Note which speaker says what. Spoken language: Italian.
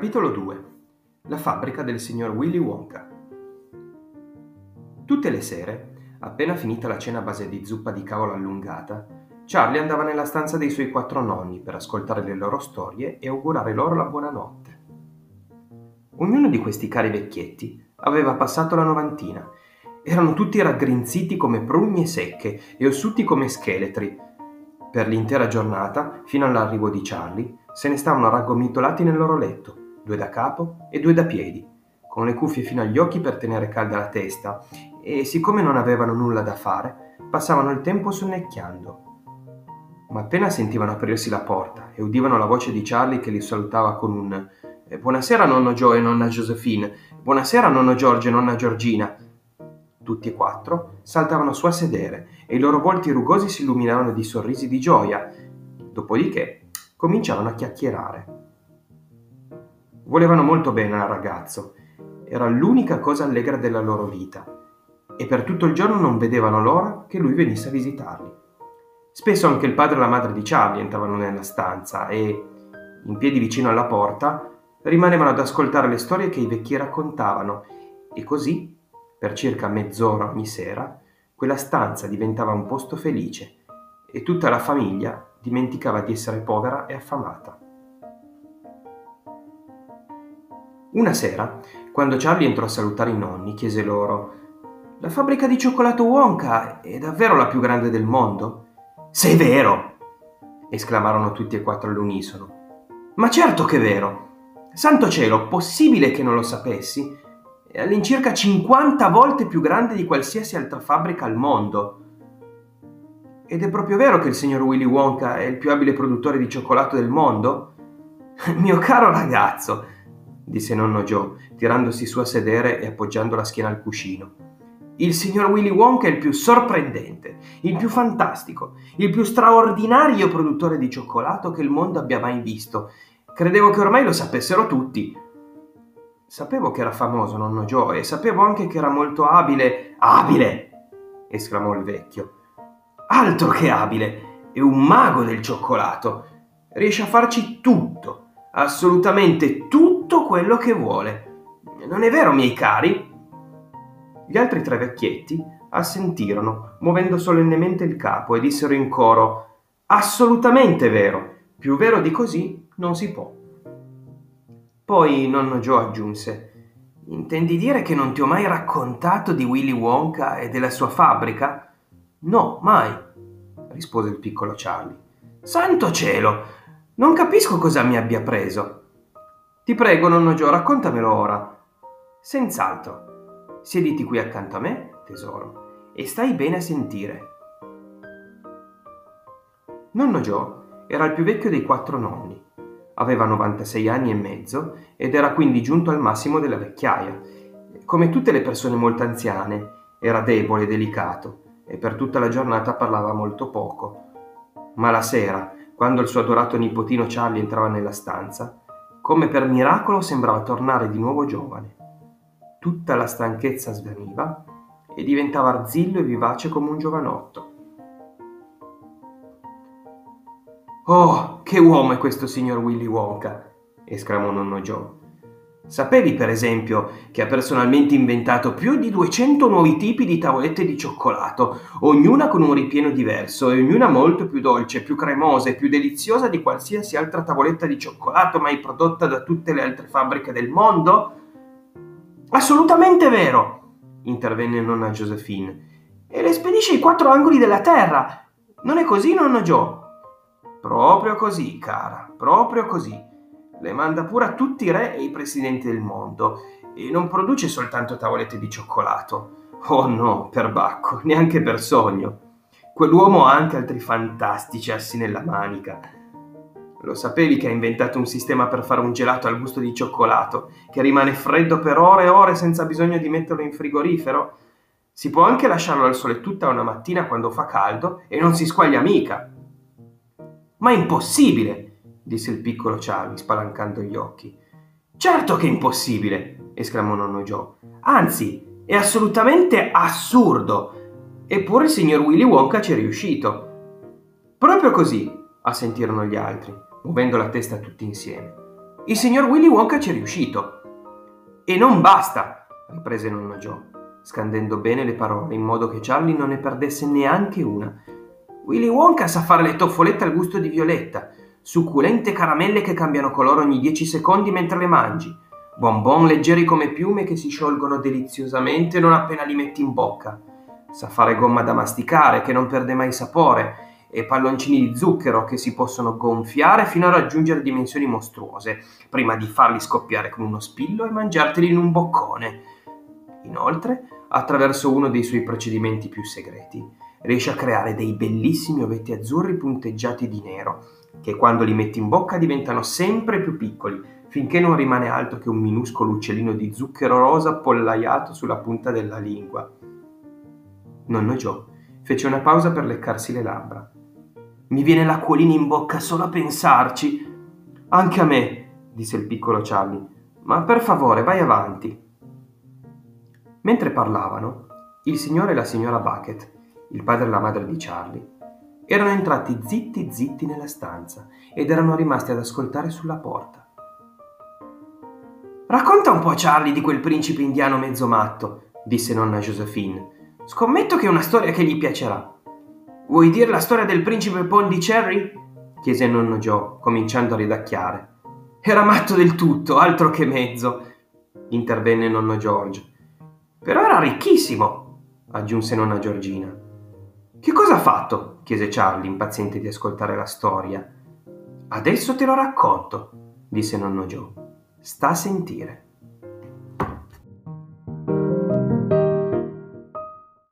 Speaker 1: Capitolo 2 La fabbrica del signor Willy Wonka Tutte le sere, appena finita la cena a base di zuppa di cavolo allungata, Charlie andava nella stanza dei suoi quattro nonni per ascoltare le loro storie e augurare loro la buonanotte. Ognuno di questi cari vecchietti aveva passato la novantina. Erano tutti raggrinziti come prugne secche e ossuti come scheletri. Per l'intera giornata, fino all'arrivo di Charlie, se ne stavano raggomitolati nel loro letto, due da capo e due da piedi, con le cuffie fino agli occhi per tenere calda la testa, e siccome non avevano nulla da fare, passavano il tempo sonnecchiando. Ma appena sentivano aprirsi la porta e udivano la voce di Charlie che li salutava con un eh, Buonasera nonno Joe e nonna Josephine, buonasera nonno Giorgio e nonna Giorgina, tutti e quattro saltavano su a sedere e i loro volti rugosi si illuminavano di sorrisi di gioia. Dopodiché cominciavano a chiacchierare. Volevano molto bene al ragazzo, era l'unica cosa allegra della loro vita e per tutto il giorno non vedevano l'ora che lui venisse a visitarli. Spesso anche il padre e la madre di Charlie entravano nella stanza e, in piedi vicino alla porta, rimanevano ad ascoltare le storie che i vecchi raccontavano e così, per circa mezz'ora ogni sera, quella stanza diventava un posto felice e tutta la famiglia dimenticava di essere povera e affamata. Una sera, quando Charlie entrò a salutare i nonni, chiese loro La fabbrica di cioccolato Wonka è davvero la più grande del mondo? Sei vero! esclamarono tutti e quattro all'unisono. Ma certo che è vero! Santo cielo, possibile che non lo sapessi? È all'incirca 50 volte più grande di qualsiasi altra fabbrica al mondo. Ed è proprio vero che il signor Willy Wonka è il più abile produttore di cioccolato del mondo? Mio caro ragazzo, disse nonno Joe, tirandosi su a sedere e appoggiando la schiena al cuscino. Il signor Willy Wonka è il più sorprendente, il più fantastico, il più straordinario produttore di cioccolato che il mondo abbia mai visto. Credevo che ormai lo sapessero tutti. Sapevo che era famoso nonno Joe e sapevo anche che era molto abile. Abile! esclamò il vecchio. Altro che abile, è un mago del cioccolato. Riesce a farci tutto, assolutamente tutto quello che vuole. Non è vero, miei cari? Gli altri tre vecchietti assentirono, muovendo solennemente il capo, e dissero in coro Assolutamente vero. Più vero di così non si può. Poi nonno Joe aggiunse Intendi dire che non ti ho mai raccontato di Willy Wonka e della sua fabbrica? No, mai, rispose il piccolo Charlie. Santo cielo! Non capisco cosa mi abbia preso. Ti prego, nonno Joe, raccontamelo ora. Senz'altro. Siediti qui accanto a me, tesoro, e stai bene a sentire. Nonno Joe era il più vecchio dei quattro nonni. Aveva 96 anni e mezzo ed era quindi giunto al massimo della vecchiaia. Come tutte le persone molto anziane, era debole e delicato e per tutta la giornata parlava molto poco. Ma la sera, quando il suo adorato nipotino Charlie entrava nella stanza, come per miracolo sembrava tornare di nuovo giovane. Tutta la stanchezza svaniva e diventava arzillo e vivace come un giovanotto. Oh, che uomo è questo signor Willy Wonka! esclamò nonno Joe. Sapevi, per esempio, che ha personalmente inventato più di 200 nuovi tipi di tavolette di cioccolato, ognuna con un ripieno diverso e ognuna molto più dolce, più cremosa e più deliziosa di qualsiasi altra tavoletta di cioccolato mai prodotta da tutte le altre fabbriche del mondo? Assolutamente vero, intervenne nonna Josephine. E le spedisce ai quattro angoli della terra. Non è così, nonno Joe? Proprio così, cara, proprio così le manda pure a tutti i re e i presidenti del mondo e non produce soltanto tavolette di cioccolato. Oh no, per Bacco, neanche per sogno. Quell'uomo ha anche altri fantastici assi nella manica. Lo sapevi che ha inventato un sistema per fare un gelato al gusto di cioccolato, che rimane freddo per ore e ore senza bisogno di metterlo in frigorifero? Si può anche lasciarlo al sole tutta una mattina quando fa caldo e non si squaglia mica. Ma è impossibile! Disse il piccolo Charlie spalancando gli occhi. Certo che è impossibile, esclamò nonno Joe. Anzi, è assolutamente assurdo. Eppure il signor Willy Wonka ci è riuscito. Proprio così, assentirono gli altri, muovendo la testa tutti insieme. il signor Willy Wonka ci è riuscito. E non basta, riprese nonno Joe, scandendo bene le parole in modo che Charlie non ne perdesse neanche una. Willy Wonka sa fare le toffolette al gusto di violetta, succulente caramelle che cambiano colore ogni 10 secondi mentre le mangi, bonbon leggeri come piume che si sciolgono deliziosamente non appena li metti in bocca. Sa fare gomma da masticare che non perde mai sapore e palloncini di zucchero che si possono gonfiare fino a raggiungere dimensioni mostruose, prima di farli scoppiare con uno spillo e mangiarteli in un boccone. Inoltre, attraverso uno dei suoi procedimenti più segreti, riesce a creare dei bellissimi ovetti azzurri punteggiati di nero, che quando li metti in bocca diventano sempre più piccoli, finché non rimane altro che un minuscolo uccellino di zucchero rosa appollaiato sulla punta della lingua. Nonno Joe fece una pausa per leccarsi le labbra. Mi viene l'acquolina in bocca solo a pensarci. Anche a me, disse il piccolo Charlie, ma per favore vai avanti. Mentre parlavano, il signore e la signora Bucket, il padre e la madre di Charlie, erano entrati zitti zitti nella stanza ed erano rimasti ad ascoltare sulla porta. Racconta un po' Charlie di quel principe indiano mezzo matto, disse nonna Josephine. Scommetto che è una storia che gli piacerà. Vuoi dire la storia del principe Pondicherry? chiese nonno Joe, cominciando a ridacchiare. Era matto del tutto, altro che mezzo, intervenne nonno George. Però era ricchissimo, aggiunse nonna Giorgina. Che cosa ha fatto? chiese Charlie, impaziente di ascoltare la storia. Adesso te lo racconto, disse nonno Joe. Sta a sentire.